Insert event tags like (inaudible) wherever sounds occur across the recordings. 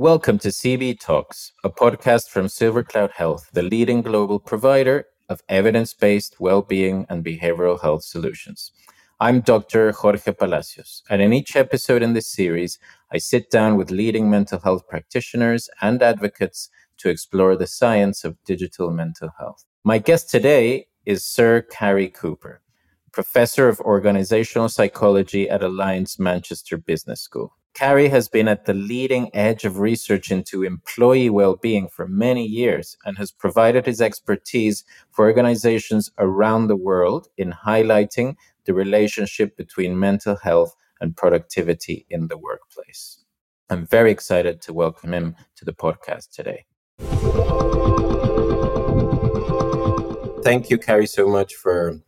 Welcome to CB Talks, a podcast from SilverCloud Health, the leading global provider of evidence based well being and behavioral health solutions. I'm Dr. Jorge Palacios, and in each episode in this series, I sit down with leading mental health practitioners and advocates to explore the science of digital mental health. My guest today is Sir Cary Cooper, professor of organizational psychology at Alliance Manchester Business School. Cary has been at the leading edge of research into employee well-being for many years and has provided his expertise for organizations around the world in highlighting the relationship between mental health and productivity in the workplace. I'm very excited to welcome him to the podcast today. Thank you, Cary, so much for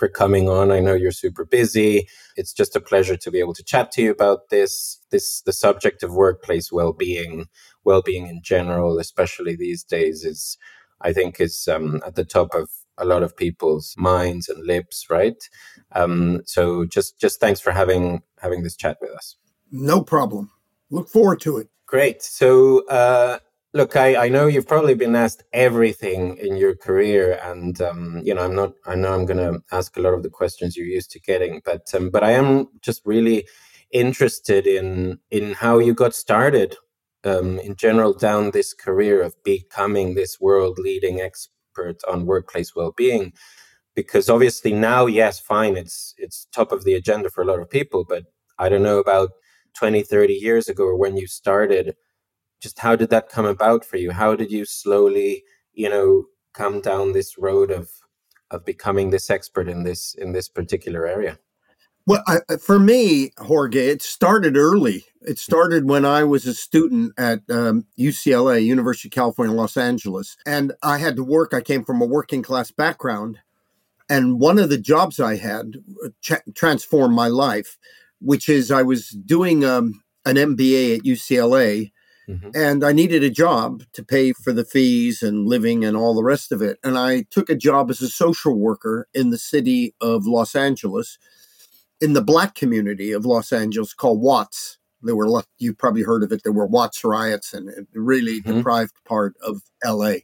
for coming on. I know you're super busy. It's just a pleasure to be able to chat to you about this, this, the subject of workplace well-being, well-being in general, especially these days is, I think is um, at the top of a lot of people's minds and lips, right? Um, so just, just thanks for having, having this chat with us. No problem. Look forward to it. Great. So, uh, Look, I, I know you've probably been asked everything in your career, and um, you know I'm not. I know I'm going to ask a lot of the questions you're used to getting, but um, but I am just really interested in in how you got started um, in general down this career of becoming this world leading expert on workplace well being, because obviously now, yes, fine, it's it's top of the agenda for a lot of people, but I don't know about 20, 30 years ago when you started just how did that come about for you? How did you slowly, you know, come down this road of of becoming this expert in this in this particular area? Well, I, for me, Jorge, it started early. It started when I was a student at um, UCLA, University of California, Los Angeles, and I had to work. I came from a working class background, and one of the jobs I had uh, transformed my life, which is I was doing um, an MBA at UCLA Mm-hmm. And I needed a job to pay for the fees and living and all the rest of it. And I took a job as a social worker in the city of Los Angeles, in the black community of Los Angeles called Watts. There were, you probably heard of it, there were Watts riots and a really mm-hmm. deprived part of LA.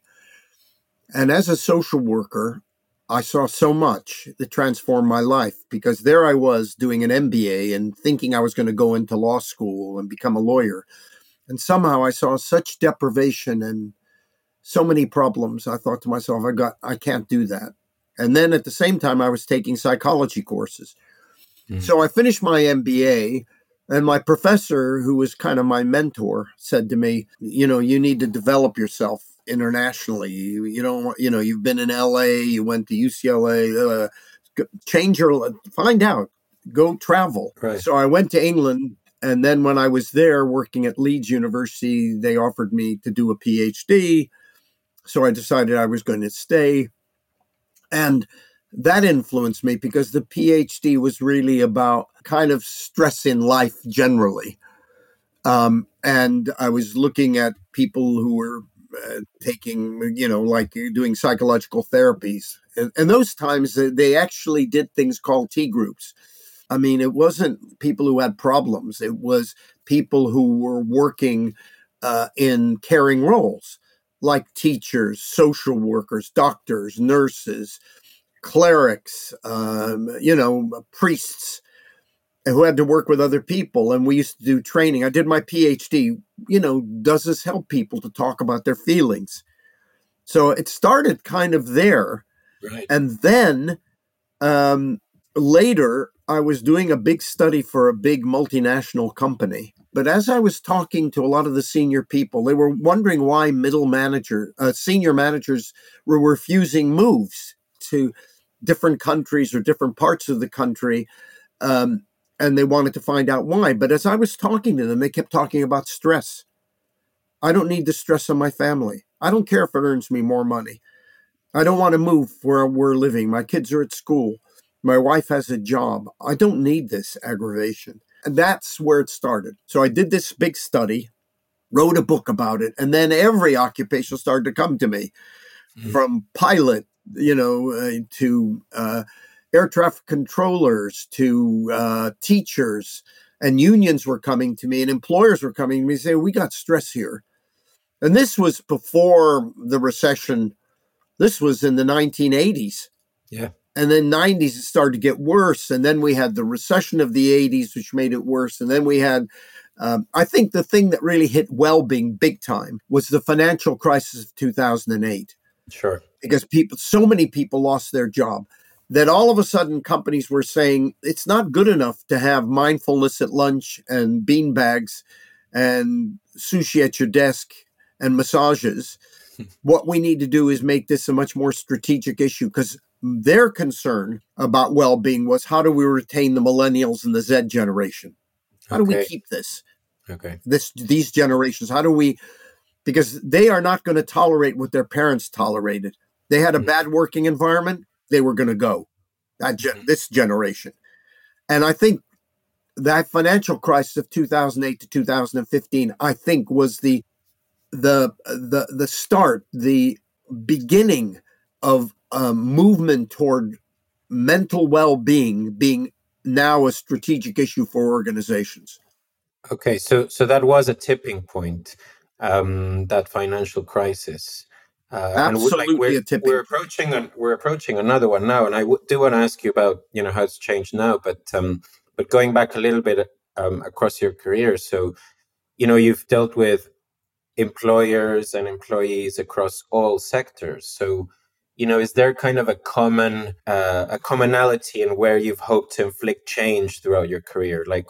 And as a social worker, I saw so much that transformed my life because there I was doing an MBA and thinking I was going to go into law school and become a lawyer. And somehow I saw such deprivation and so many problems. I thought to myself, I got, I can't do that. And then at the same time, I was taking psychology courses. Mm-hmm. So I finished my MBA, and my professor, who was kind of my mentor, said to me, "You know, you need to develop yourself internationally. You, you don't, you know, you've been in LA, you went to UCLA, uh, change your, find out, go travel." Right. So I went to England and then when I was there working at Leeds University, they offered me to do a PhD. So I decided I was going to stay. And that influenced me because the PhD was really about kind of stress in life generally. Um, and I was looking at people who were uh, taking, you know, like doing psychological therapies. And, and those times they actually did things called T groups I mean, it wasn't people who had problems, it was people who were working uh, in caring roles like teachers, social workers, doctors, nurses, clerics, um, you know, priests who had to work with other people. And we used to do training. I did my PhD. You know, does this help people to talk about their feelings? So it started kind of there. Right. And then um, later, I was doing a big study for a big multinational company. But as I was talking to a lot of the senior people, they were wondering why middle manager, uh, senior managers were refusing moves to different countries or different parts of the country. Um, and they wanted to find out why. But as I was talking to them, they kept talking about stress. I don't need the stress on my family. I don't care if it earns me more money. I don't want to move where we're living. My kids are at school. My wife has a job. I don't need this aggravation. And that's where it started. So I did this big study, wrote a book about it, and then every occupation started to come to me mm-hmm. from pilot, you know, uh, to uh, air traffic controllers, to uh, teachers, and unions were coming to me and employers were coming to me saying, We got stress here. And this was before the recession. This was in the 1980s. Yeah. And then 90s it started to get worse. And then we had the recession of the 80s, which made it worse. And then we had um, I think the thing that really hit well-being big time was the financial crisis of 2008. Sure. Because people, so many people lost their job that all of a sudden companies were saying it's not good enough to have mindfulness at lunch and bean bags and sushi at your desk and massages. (laughs) what we need to do is make this a much more strategic issue because their concern about well-being was how do we retain the millennials and the Z generation? How okay. do we keep this? Okay. This these generations. How do we because they are not going to tolerate what their parents tolerated. They had a mm-hmm. bad working environment, they were going to go. That gen- mm-hmm. this generation. And I think that financial crisis of 2008 to 2015 I think was the the the the start, the beginning of a movement toward mental well-being being now a strategic issue for organizations. Okay, so so that was a tipping point, um, that financial crisis. Uh, Absolutely, like we're, a tipping. We're approaching an, we're approaching another one now, and I w- do want to ask you about you know how it's changed now, but um, but going back a little bit um, across your career, so you know you've dealt with employers and employees across all sectors. So you know is there kind of a common uh, a commonality in where you've hoped to inflict change throughout your career? Like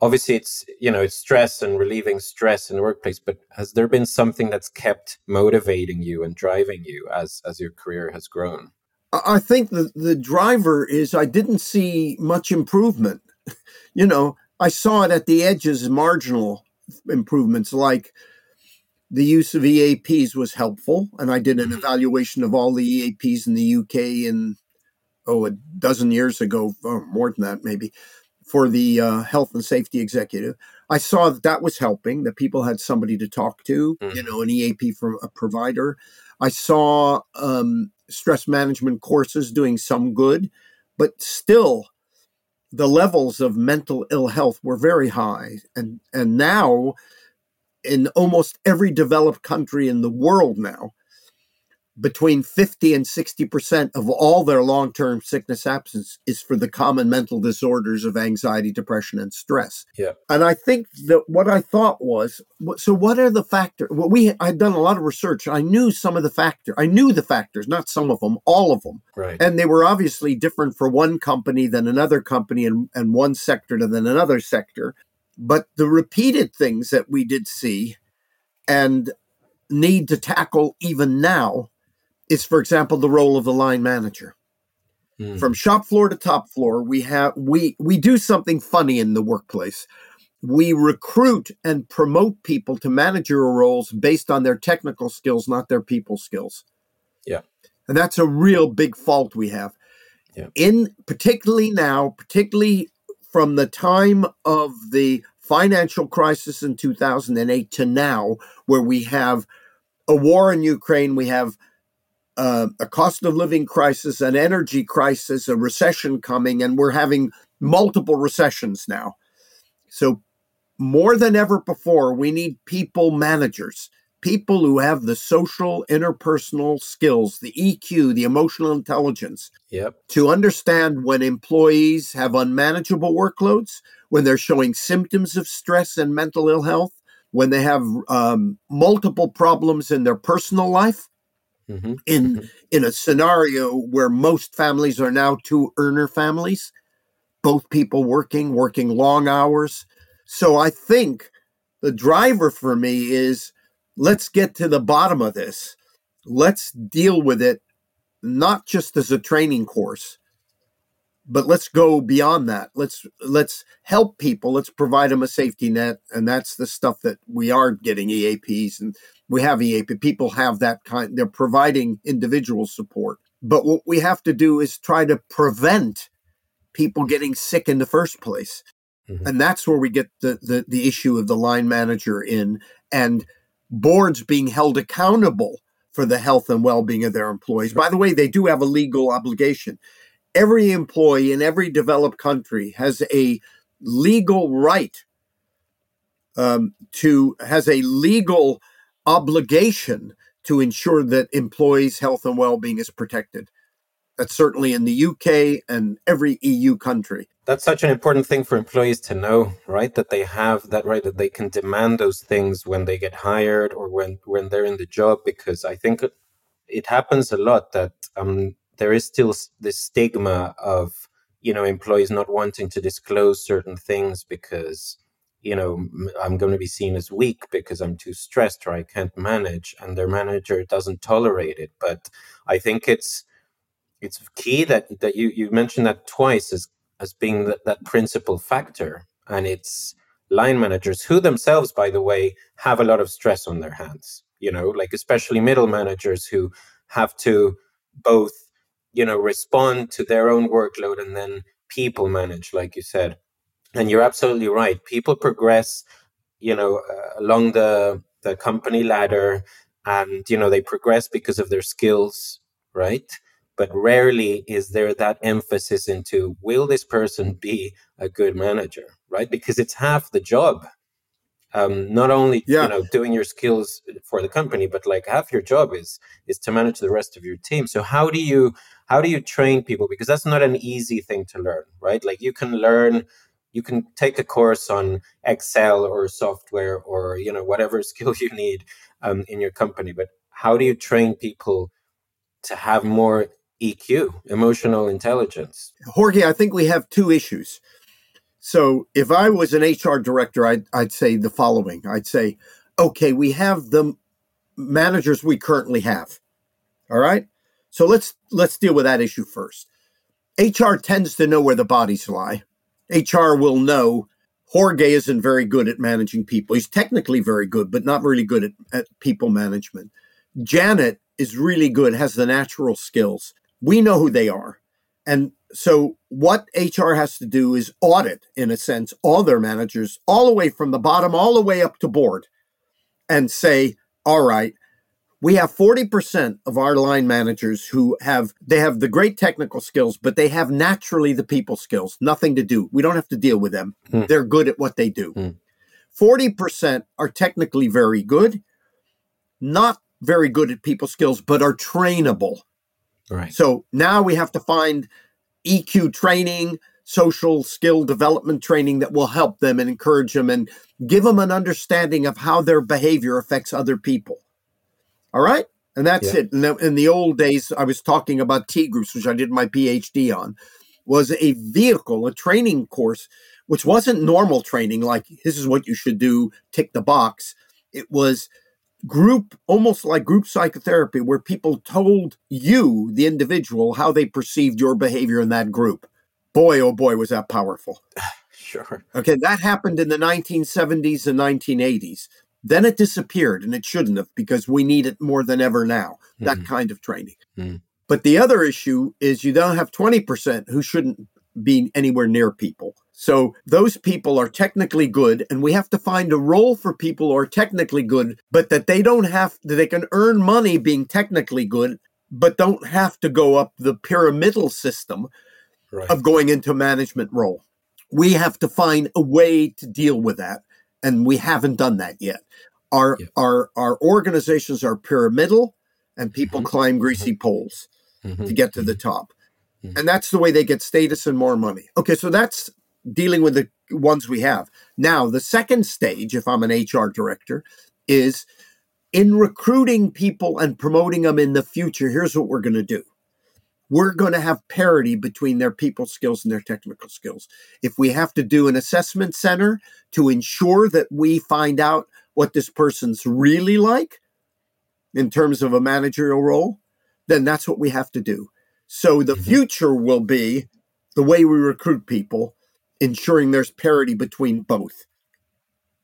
obviously it's you know it's stress and relieving stress in the workplace but has there been something that's kept motivating you and driving you as as your career has grown? I think the the driver is i didn't see much improvement. (laughs) You know i saw it at the edges marginal improvements like the use of EAPs was helpful, and I did an mm-hmm. evaluation of all the EAPs in the UK in oh a dozen years ago, or more than that maybe, for the uh, health and safety executive. I saw that that was helping; that people had somebody to talk to, mm-hmm. you know, an EAP from a provider. I saw um, stress management courses doing some good, but still the levels of mental ill health were very high and and now in almost every developed country in the world now, between 50 and 60% of all their long term sickness absence is for the common mental disorders of anxiety, depression, and stress. Yeah. And I think that what I thought was so, what are the factors? Well, we I'd done a lot of research. I knew some of the factors. I knew the factors, not some of them, all of them. Right. And they were obviously different for one company than another company and, and one sector than another sector. But the repeated things that we did see and need to tackle even now is, for example, the role of the line manager. Mm. From shop floor to top floor, we have we we do something funny in the workplace. We recruit and promote people to managerial roles based on their technical skills, not their people skills. Yeah. And that's a real big fault we have. Yeah. In particularly now, particularly from the time of the financial crisis in 2008 to now, where we have a war in Ukraine, we have uh, a cost of living crisis, an energy crisis, a recession coming, and we're having multiple recessions now. So, more than ever before, we need people managers people who have the social interpersonal skills, the EQ, the emotional intelligence yep. to understand when employees have unmanageable workloads, when they're showing symptoms of stress and mental ill health, when they have um, multiple problems in their personal life. Mm-hmm. In mm-hmm. in a scenario where most families are now two earner families, both people working, working long hours. So I think the driver for me is let's get to the bottom of this. Let's deal with it, not just as a training course, but let's go beyond that. Let's let's help people. Let's provide them a safety net, and that's the stuff that we are getting EAPs, and we have EAP. People have that kind. They're providing individual support, but what we have to do is try to prevent people getting sick in the first place, mm-hmm. and that's where we get the, the the issue of the line manager in and boards being held accountable for the health and well-being of their employees. By the way, they do have a legal obligation. Every employee in every developed country has a legal right um, to has a legal obligation to ensure that employees' health and well-being is protected. That's certainly in the UK and every EU country. That's such an important thing for employees to know, right? That they have that right, that they can demand those things when they get hired or when when they're in the job. Because I think it happens a lot that um, there is still this stigma of you know employees not wanting to disclose certain things because you know i'm going to be seen as weak because i'm too stressed or i can't manage and their manager doesn't tolerate it but i think it's it's key that that you you mentioned that twice as as being that, that principal factor. And it's line managers who themselves by the way have a lot of stress on their hands you know like especially middle managers who have to both you know respond to their own workload and then people manage like you said. And you're absolutely right. People progress you know uh, along the the company ladder and you know they progress because of their skills right but rarely is there that emphasis into will this person be a good manager? Right? Because it's half the job. Um, not only yeah. you know doing your skills for the company but like half your job is is to manage the rest of your team. So how do you how do you train people? Because that's not an easy thing to learn right? Like you can learn you can take a course on excel or software or you know whatever (laughs) skill you need um, in your company but how do you train people to have more eq emotional intelligence jorge i think we have two issues so if I was an HR director, I'd, I'd say the following I'd say, okay, we have the managers we currently have. All right. So let's let's deal with that issue first. HR tends to know where the bodies lie. HR will know Jorge isn't very good at managing people. He's technically very good, but not really good at, at people management. Janet is really good, has the natural skills. We know who they are. And so what HR has to do is audit, in a sense, all their managers, all the way from the bottom, all the way up to board, and say, all right, we have 40% of our line managers who have they have the great technical skills but they have naturally the people skills nothing to do we don't have to deal with them hmm. they're good at what they do hmm. 40% are technically very good not very good at people skills but are trainable right so now we have to find EQ training, social skill development training that will help them and encourage them and give them an understanding of how their behavior affects other people. All right? And that's yeah. it. In the, in the old days, I was talking about T groups, which I did my PhD on, was a vehicle, a training course, which wasn't normal training, like this is what you should do, tick the box. It was group, almost like group psychotherapy, where people told you, the individual, how they perceived your behavior in that group. Boy, oh boy, was that powerful. (sighs) sure. Okay, that happened in the 1970s and 1980s. Then it disappeared, and it shouldn't have because we need it more than ever now, that mm. kind of training. Mm. But the other issue is you don't have 20% who shouldn't be anywhere near people. So those people are technically good, and we have to find a role for people who are technically good, but that they don't have, that they can earn money being technically good, but don't have to go up the pyramidal system right. of going into management role. We have to find a way to deal with that, and we haven't done that yet. Our our our organizations are pyramidal, and people mm-hmm. climb greasy mm-hmm. poles mm-hmm. to get to the mm-hmm. top. Mm-hmm. And that's the way they get status and more money. Okay, so that's dealing with the ones we have. Now, the second stage, if I'm an HR director, is in recruiting people and promoting them in the future. Here's what we're going to do we're going to have parity between their people skills and their technical skills. If we have to do an assessment center to ensure that we find out what this person's really like in terms of a managerial role, then that's what we have to do. So the mm-hmm. future will be the way we recruit people ensuring there's parity between both.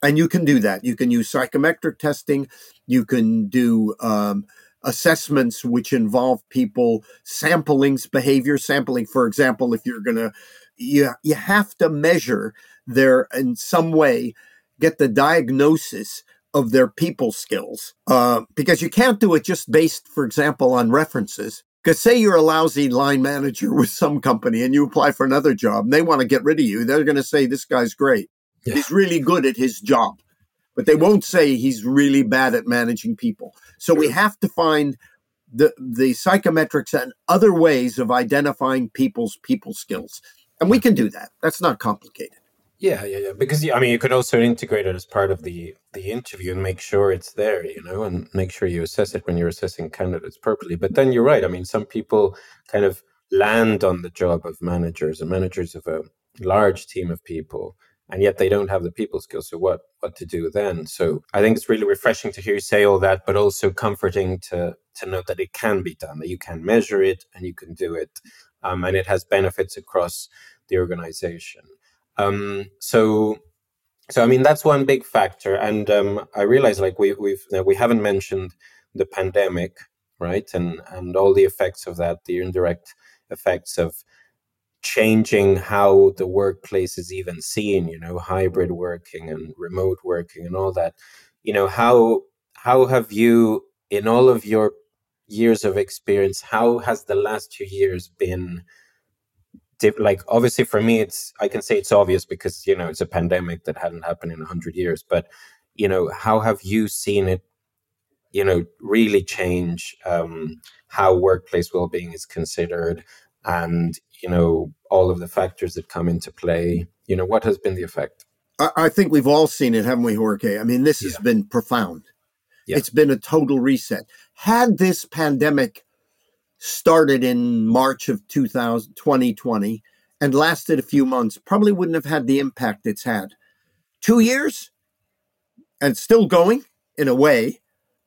And you can do that. You can use psychometric testing. You can do um, assessments which involve people sampling behavior. Sampling, for example, if you're going to, you, you have to measure their, in some way, get the diagnosis of their people skills uh, because you can't do it just based, for example, on references. Because say you're a lousy line manager (laughs) with some company and you apply for another job and they want to get rid of you, they're going to say, This guy's great. Yeah. He's really good at his job. But they won't say he's really bad at managing people. So we have to find the, the psychometrics and other ways of identifying people's people skills. And we can do that. That's not complicated. Yeah, yeah, yeah. Because I mean, you could also integrate it as part of the the interview and make sure it's there, you know, and make sure you assess it when you're assessing candidates properly. But then you're right. I mean, some people kind of land on the job of managers and managers of a large team of people, and yet they don't have the people skills. So what what to do then? So I think it's really refreshing to hear you say all that, but also comforting to to know that it can be done, that you can measure it and you can do it, um, and it has benefits across the organization. Um, so, so I mean that's one big factor, and um, I realize like we we've we haven't mentioned the pandemic, right, and and all the effects of that, the indirect effects of changing how the workplace is even seen. You know, hybrid working and remote working and all that. You know how how have you in all of your years of experience how has the last two years been like obviously for me it's i can say it's obvious because you know it's a pandemic that hadn't happened in 100 years but you know how have you seen it you know really change um, how workplace well-being is considered and you know all of the factors that come into play? You know what has been the effect? I, I think we've all seen it haven't we jorge? I mean this has been profound. Yeah. it's been a total reset. Had this pandemic started in March of 2000, 2020 and lasted a few months, probably wouldn't have had the impact it's had. Two years and still going in a way.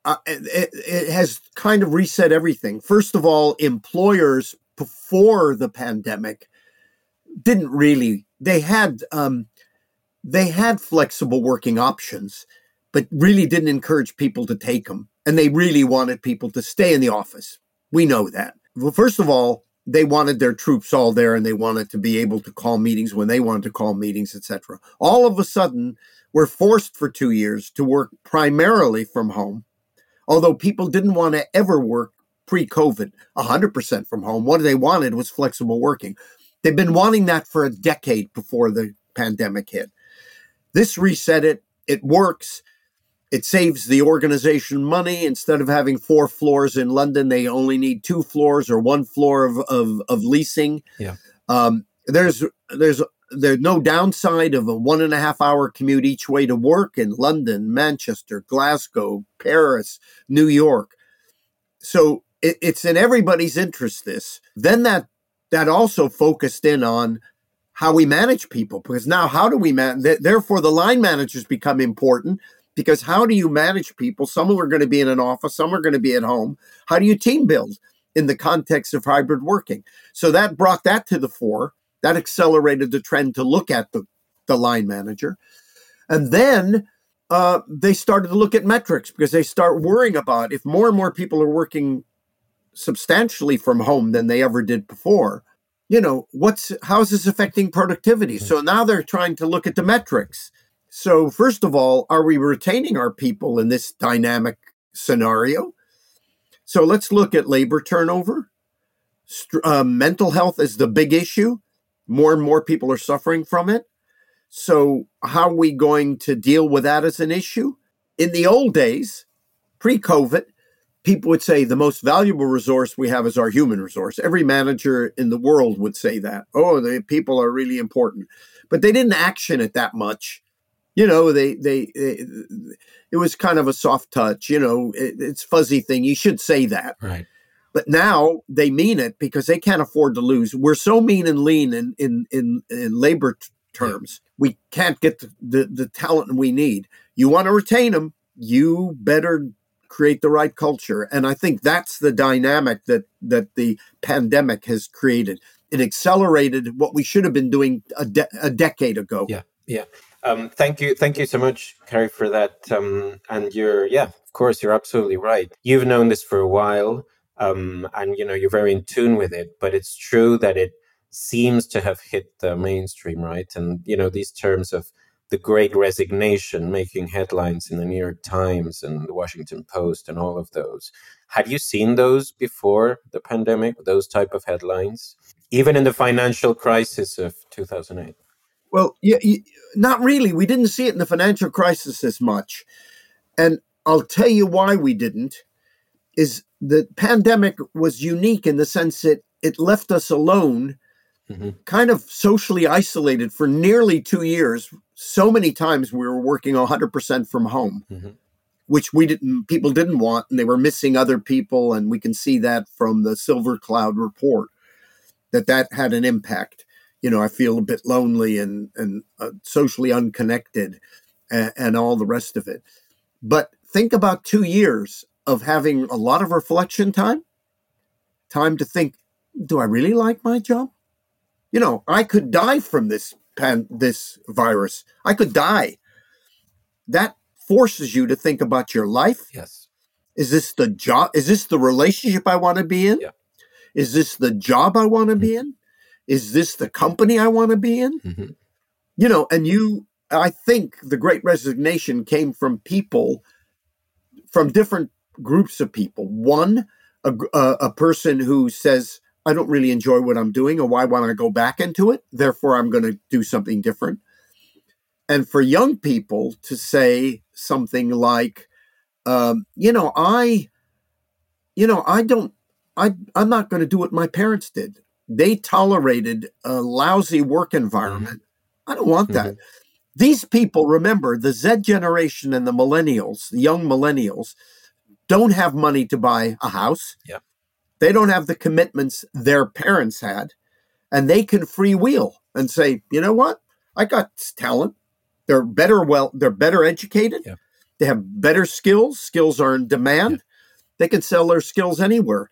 Uh, it, it has kind of reset everything. First of all, employers before the pandemic didn't really they had um, they had flexible working options, but really didn't encourage people to take them, and they really wanted people to stay in the office. We know that. Well, first of all, they wanted their troops all there and they wanted to be able to call meetings when they wanted to call meetings, etc. All of a sudden, we're forced for two years to work primarily from home, although people didn't want to ever work pre COVID 100% from home. What they wanted was flexible working. They've been wanting that for a decade before the pandemic hit. This reset it, it works. It saves the organization money. Instead of having four floors in London, they only need two floors or one floor of, of, of leasing. Yeah. Um, there's there's there's no downside of a one and a half hour commute each way to work in London, Manchester, Glasgow, Paris, New York. So it, it's in everybody's interest. This then that that also focused in on how we manage people because now how do we manage? Therefore, the line managers become important because how do you manage people? Some are going to be in an office, some are going to be at home. How do you team build in the context of hybrid working? So that brought that to the fore. That accelerated the trend to look at the, the line manager. And then uh, they started to look at metrics because they start worrying about if more and more people are working substantially from home than they ever did before you know what's how is this affecting productivity so now they're trying to look at the metrics so, first of all, are we retaining our people in this dynamic scenario? So, let's look at labor turnover. Uh, mental health is the big issue. More and more people are suffering from it. So, how are we going to deal with that as an issue? In the old days, pre COVID, people would say the most valuable resource we have is our human resource. Every manager in the world would say that. Oh, the people are really important. But they didn't action it that much you know they, they, they it was kind of a soft touch you know it, it's fuzzy thing you should say that. Right. But now they mean it because they can't afford to lose. We're so mean and lean in in in, in labor t- terms we can't get the, the, the talent we need. You want to retain them you better create the right culture. And i think that's the dynamic that that the pandemic has created. It accelerated what we should have been doing a, de- a decade ago. Yeah yeah um, thank you, thank you so much, Cary, for that. Um, and you're, yeah, of course, you're absolutely right. You've known this for a while, um, and you know you're very in tune with it. But it's true that it seems to have hit the mainstream, right? And you know these terms of the great resignation making headlines in the New York Times and the Washington Post and all of those. Had you seen those before the pandemic, those type of headlines? Even in the financial crisis of 2008? Well, yeah, not really. We didn't see it in the financial crisis as much. And I'll tell you why we didn't is the pandemic was unique in the sense that it left us alone mm-hmm. kind of socially isolated for nearly two years. So many times we were working 100% from home, mm-hmm. which we didn't, people didn't want, and they were missing other people. And we can see that from the SilverCloud report that that had an impact. You know, I feel a bit lonely and, and uh, socially unconnected and, and all the rest of it. But think about two years of having a lot of reflection time, time to think, do I really like my job? you know, I could die from this pan, this virus. I could die. That forces you to think about your life. Yes. Is this the job? Is this the relationship I want to be in? Yeah. Is this the job I want to mm-hmm. be in? Is this the company I want to be in? Mm-hmm. You know, and you, I think the great resignation came from people, from different groups of people. One, a, a, a person who says, I don't really enjoy what I'm doing or why want I go back into it. Therefore, I'm going to do something different. And for young people to say something like, um, you know, I, you know, I don't, I, I'm not going to do what my parents did. They tolerated a lousy work environment. Mm-hmm. I don't want that. Mm-hmm. These people, remember, the Z generation and the millennials, the young millennials, don't have money to buy a house. Yeah. They don't have the commitments their parents had, and they can freewheel and say, you know what? I got talent. They're better well, they're better educated. Yeah. They have better skills. Skills are in demand. Yeah. They can sell their skills anywhere.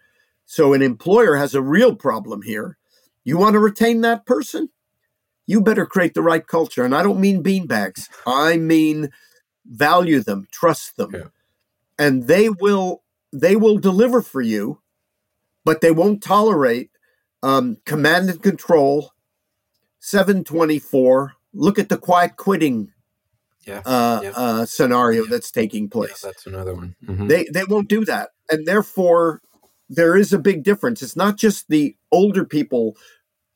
So an employer has a real problem here. You want to retain that person? You better create the right culture. And I don't mean beanbags. I mean value them, trust them. Yeah. And they will they will deliver for you but they won't tolerate um, command and control 724 look at the quiet quitting yeah, uh, yeah. Uh, scenario yeah. that's taking place that's another one mm-hmm. they they won't do that and therefore there is a big difference it's not just the older people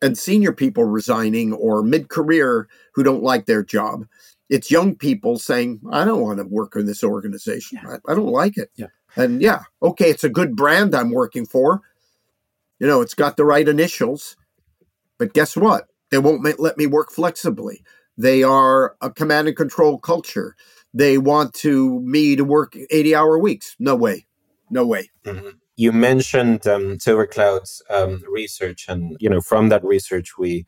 and senior people resigning or mid-career who don't like their job it's young people saying i don't want to work in this organization I, I don't like it yeah and yeah okay it's a good brand i'm working for you know, it's got the right initials, but guess what? They won't let me work flexibly. They are a command and control culture. They want to me to work 80 hour weeks. No way. No way. Mm-hmm. You mentioned um, SilverCloud's um, research, and you know from that research we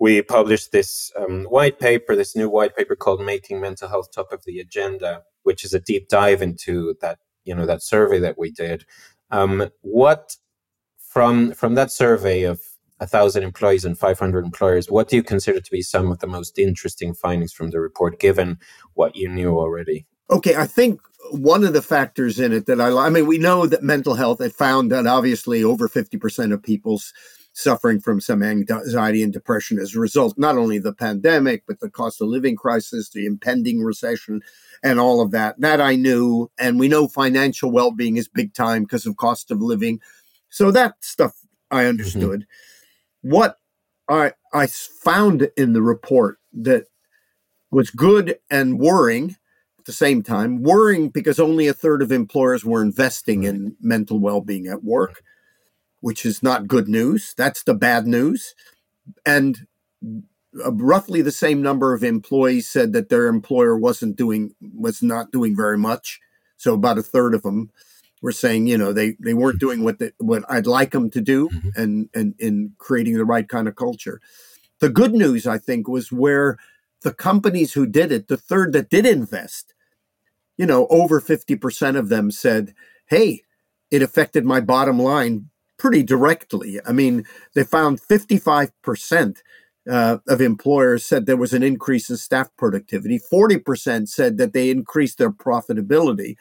we published this um, white paper, this new white paper called "Making Mental Health Top of the Agenda," which is a deep dive into that you know that survey that we did. Um, what from from that survey of a thousand employees and 500 employers, what do you consider to be some of the most interesting findings from the report, given what you knew already? Okay, I think one of the factors in it that I, I mean, we know that mental health. It found that obviously over 50 percent of people's suffering from some anxiety and depression as a result not only the pandemic but the cost of living crisis, the impending recession, and all of that. That I knew, and we know financial well-being is big time because of cost of living so that stuff I mm-hmm. understood. Mm-hmm. What I I found in the report that was good and worrying at the same time. Worrying because only a third of employers were investing in mental well-being at work, which is not good news. That's the bad news. And roughly the same number of employees said that their employer wasn't doing was not doing very much. So about a third of them were saying, you know, they they weren't doing what they, what I'd like them to do, mm-hmm. and and in creating the right kind of culture. The good news, I think, was where the companies who did it, the third that did invest, you know, over fifty percent of them said, "Hey, it affected my bottom line pretty directly." I mean, they found fifty five percent. Uh, of employers said there was an increase in staff productivity. 40% said that they increased their profitability.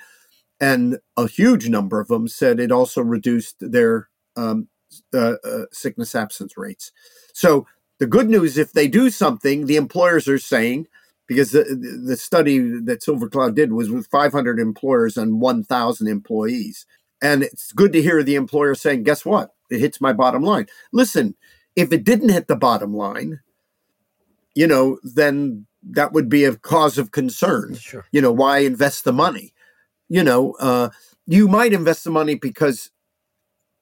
And a huge number of them said it also reduced their um, uh, uh, sickness absence rates. So the good news, if they do something, the employers are saying, because the, the study that SilverCloud did was with 500 employers and 1,000 employees. And it's good to hear the employer saying, guess what? It hits my bottom line. Listen, if it didn't hit the bottom line, you know, then that would be a cause of concern. Sure. You know, why invest the money? You know, uh, you might invest the money because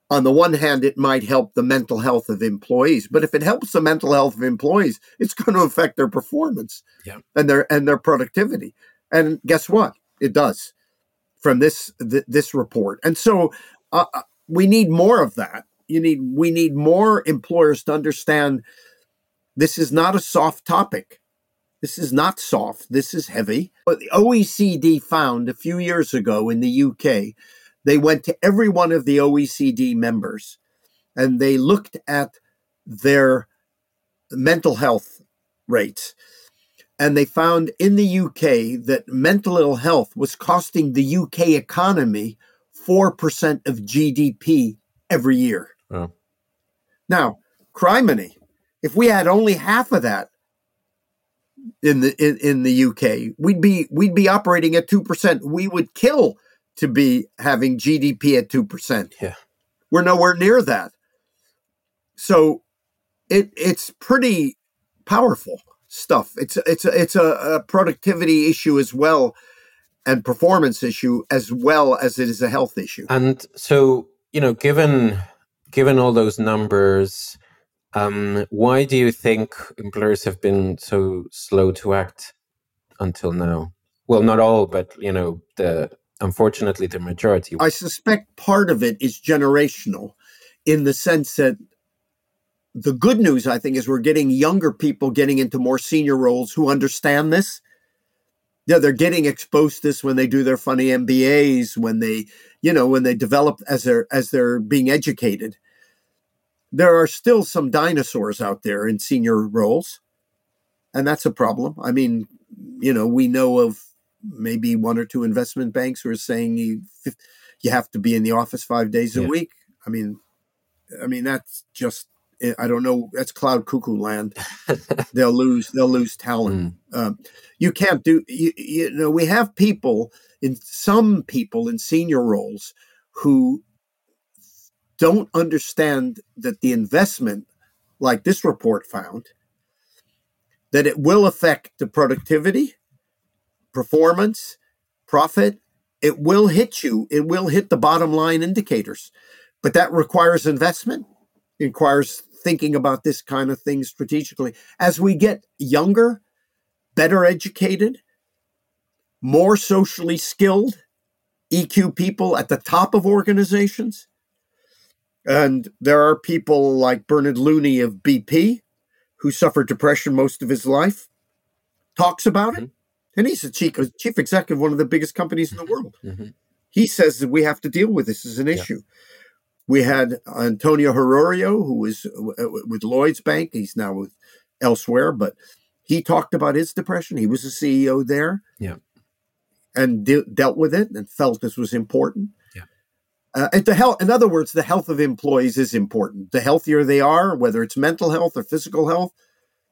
on the one hand, it might help the mental health of employees, but if it helps the mental health of employees, it's going to affect their performance yeah. and their and their productivity. And guess what? It does from this th- this report. And so uh, uh, we need more of that. You need we need more employers to understand this is not a soft topic. This is not soft. This is heavy. But the OECD found a few years ago in the UK they went to every one of the OECD members and they looked at their mental health rates. And they found in the UK that mental ill health was costing the UK economy 4% of GDP every year. Oh. Now, criminy, if we had only half of that in the in, in the UK, we'd be we'd be operating at 2%. We would kill to be having GDP at 2%. Yeah. We're nowhere near that. So it it's pretty powerful stuff. It's it's a, it's a, a productivity issue as well and performance issue as well as it is a health issue. And so, you know, given given all those numbers, um, why do you think employers have been so slow to act until now? Well, not all, but you know, the unfortunately the majority. I suspect part of it is generational in the sense that the good news, I think, is we're getting younger people getting into more senior roles who understand this. Yeah, they're getting exposed to this when they do their funny MBAs, when they, you know, when they develop as they're as they're being educated. There are still some dinosaurs out there in senior roles, and that's a problem. I mean, you know, we know of maybe one or two investment banks who are saying you you have to be in the office five days a Yeah. week. I mean, I mean that's just I don't know. That's cloud cuckoo land. (laughs) they'll lose. They'll lose talent. Um, you can't do. You, you know, we have people in some people in senior roles who don't understand that the investment, like this report found, that it will affect the productivity, performance, profit. It will hit you. It will hit the bottom line indicators, but that requires investment. Requires thinking about this kind of thing strategically. As we get younger, better educated, more socially skilled, EQ people at the top of organizations. And there are people like Bernard Looney of BP, who suffered depression most of his life, talks about it. Mm-hmm. And he's the chief, chief executive of one of the biggest companies in the world. Mhm. He says that we have to deal with this as an issue. We had Antonio Horta-Osório, who was with Lloyd's Bank. He's now with elsewhere, but he talked about his depression. He was a CEO there. Yeah. And de- dealt with it and felt this was important. Yeah. Uh, and the health, in other words, the health of employees is important. The healthier they are, whether it's mental health or physical health,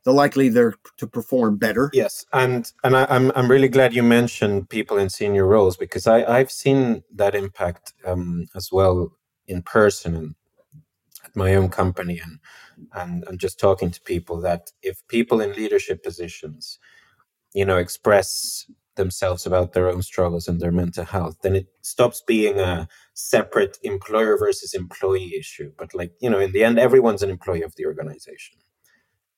the likely they're to perform better. Yes, and and I, I'm I'm really glad you mentioned people in senior roles because I I've seen that impact um, as well in person and at my own company and and and just talking to people that if people in leadership positions, you know, express themselves about their own struggles and their mental health, then it stops being a separate employer versus employee issue. But like you know, in the end, everyone's an employee of the organization.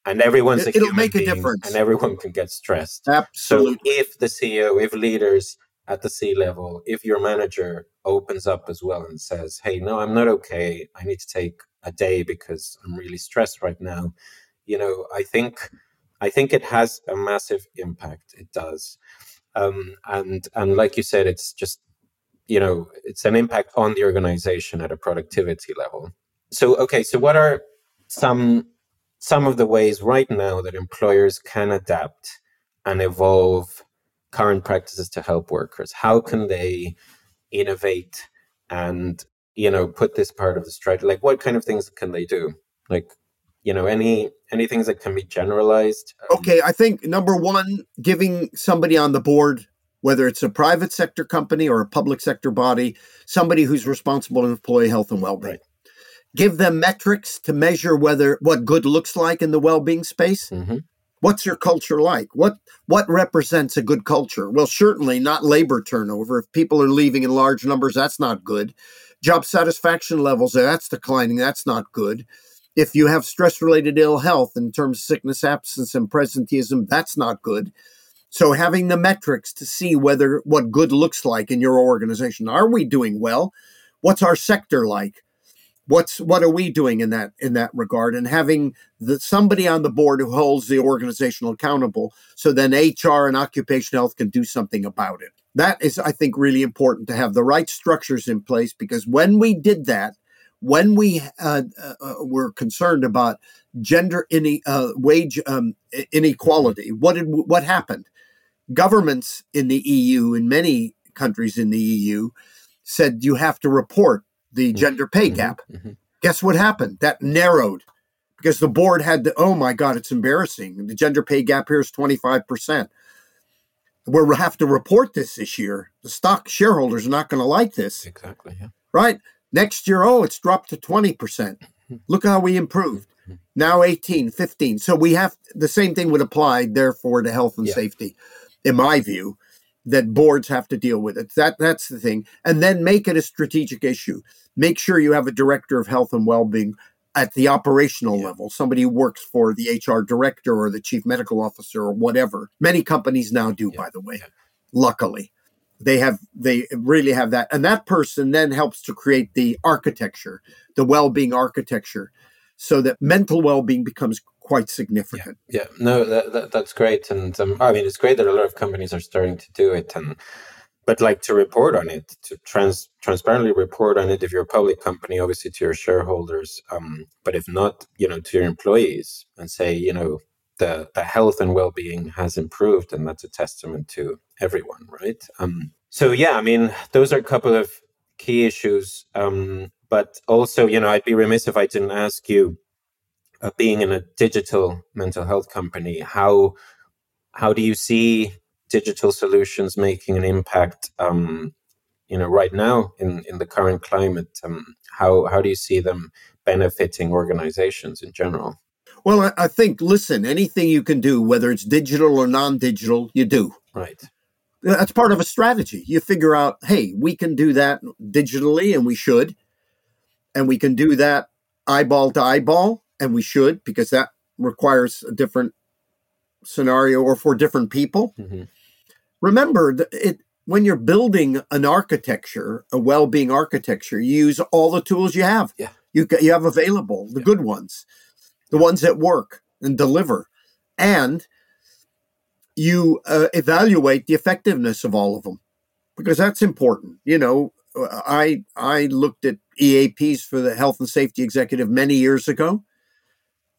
And everyone's a It'll human make a being, difference. and everyone can get stressed. absolutely So if the CEO, if leaders at the C level, if your manager opens up as well and says, "Hey, no, I'm not okay. I need to take a day because I'm really stressed right now," you know, I think, I think it has a massive impact. It does, um, and and like you said, it's just, you know, it's an impact on the organization at a productivity level. So okay, so what are some some of the ways right now that employers can adapt and evolve current practices to help workers. How can they innovate and you know put this part of the strategy like what kind of things can they do? Like you know any any things that can be generalized? Um, okay i think number one giving somebody on the board whether it's a private sector company or a public sector body somebody who's responsible for employee health and well-being. Right. Give them metrics to measure whether what good looks like in the well-being space mm-hmm. what's your culture like what what represents a good culture well certainly not labor turnover if people are leaving in large numbers that's not good job satisfaction levels that's declining that's not good if you have stress related ill health in terms of sickness, absence, and presenteeism, that's not good. So having the metrics to see whether what good looks like in your organization. Are we doing well? What's our sector like? What's what are we doing in that in that regard? And having the somebody on the board who holds the organizational accountable, so then HR and occupational health can do something about it. That is, I think, really important to have the right structures in place because when we did that, when we uh, uh, were concerned about gender ine- uh, wage um, inequality, what did what happened? Governments in the EU, in many countries in the EU, said you have to report the mm-hmm. gender pay mm-hmm. gap. Mm-hmm. Guess what happened? That narrowed because the board had to. Oh my God, it's embarrassing. The gender pay gap here is twenty five percent. We'll have to report this this year. The stock shareholders are not going to like this. Exactly. Yeah. Right Next year, oh, it's dropped to 20%. Look how we improved. Now 18, 15. So we have the same thing would apply, therefore, to health and yeah. safety, in my view, that boards have to deal with it. That that's the thing. And then make it a strategic issue. Make sure you have a director of health and well-being at the operational yeah. level, somebody who works for the HR director or the chief medical officer or whatever. Many companies now do, yeah. by the way, luckily they have they really have that and that person then helps to create the architecture the well-being architecture so that mental well-being becomes quite significant. Yeah, yeah. no that, that, that's great. And um, i mean it's great that a lot of companies are starting to do it and but like to report on it to trans transparently report on it if you're a public company obviously to your shareholders um, but if not you know to your employees and say you know the, the health and well-being has improved and that's a testament to everyone right? Um, so yeah i mean those are a couple of key issues um, but also you know i'd be remiss if i didn't ask you uh, being in a digital mental health company how how do you see digital solutions making an impact um, you know right now in in the current climate um, how how do you see them benefiting organizations in general well, I, I think, listen, anything you can do, whether it's digital or non digital, you do. Right. That's part of a strategy. You figure out, hey, we can do that digitally, and we should. And we can do that eyeball to eyeball, and we should, because that requires a different scenario or for different people. Mm-hmm. Remember, it when you're building an architecture, a well-being architecture, you use all the tools you have. Yeah. You you have available, the yeah. good ones the ones that work and deliver. And you uh, evaluate the effectiveness of all of them because that's important. You know, I I looked at EAPs for the health and safety executive many years ago,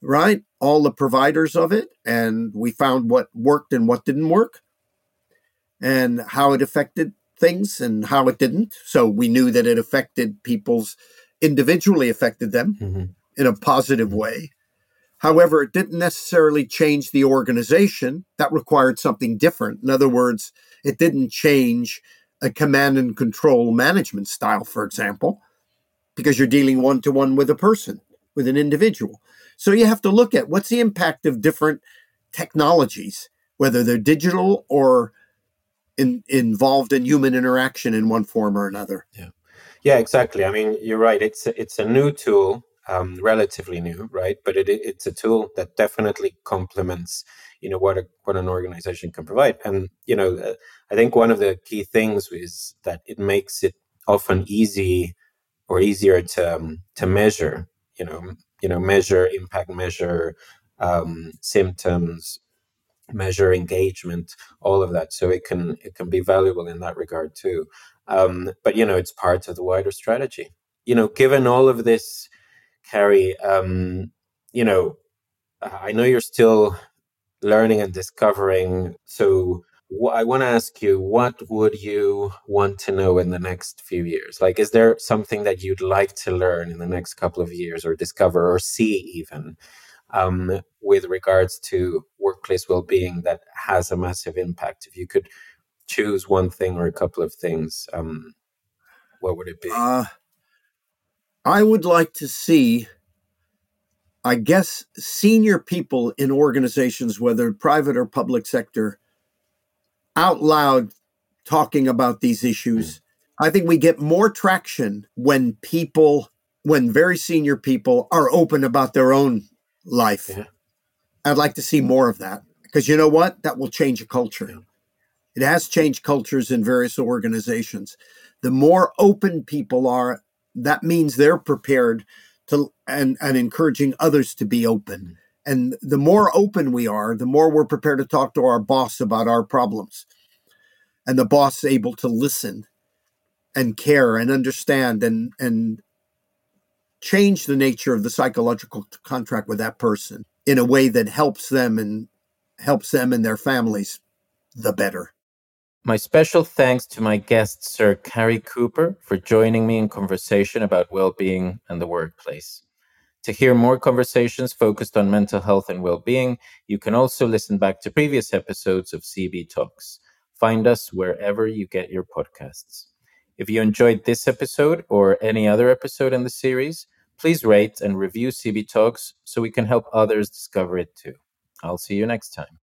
right? All the providers of it, and we found what worked and what didn't work, and how it affected things and how it didn't. So we knew that it affected people's individually affected them mm-hmm. in a positive way. However, it didn't necessarily change the organization. That required something different. In other words, it didn't change a command and control management style, for example, because you're dealing one to one with a person, with an individual. So you have to look at what's the impact of different technologies, whether they're digital or in, involved in human interaction in one form or another. Yeah. Yeah, exactly. I mean, you're right. It's it's a new tool um, relatively new, right? But it, it's a tool that definitely complements, you know, what a, what an organization can provide. And you know, uh, I think one of the key things is that it makes it often easy or easier to um, to measure. You know, you know, measure impact, measure um, symptoms, measure engagement, all of that. So it can it can be valuable in that regard too. Um, but you know, it's part of the wider strategy. You know, given all of this Cary, um, you know, I know you're still learning and discovering. So I want to ask you, what would you want to know in the next few years? Like, is there something that you'd like to learn in the next couple of years or discover or see even? um, with regards to workplace well-being that has a massive impact? If you could choose one thing or a couple of things, um, what would it be? Uh, I would like to see, I guess, senior people in organizations, whether private or public sector, out loud talking about these issues. Mm. I think we get more traction when people, when very senior people are open about their own life. Yeah. I'd like to see more of that because you know what? That will change a culture. Yeah. It has changed cultures in various organizations. The more open people are, that means they're prepared to and, and encouraging others to be open. And the more open we are, the more we're prepared to talk to our boss about our problems. And the boss able to listen and care and understand and and change the nature of the psychological contract with that person in a way that helps them and helps them and their families the better. My special thanks to my guest, Sir Cary Cooper, for joining me in conversation about well being and the workplace. To hear more conversations focused on mental health and well being, you can also listen back to previous episodes of CB Talks. Find us wherever you get your podcasts. If you enjoyed this episode or any other episode in the series, please rate and review CB Talks so we can help others discover it too. I'll see you next time.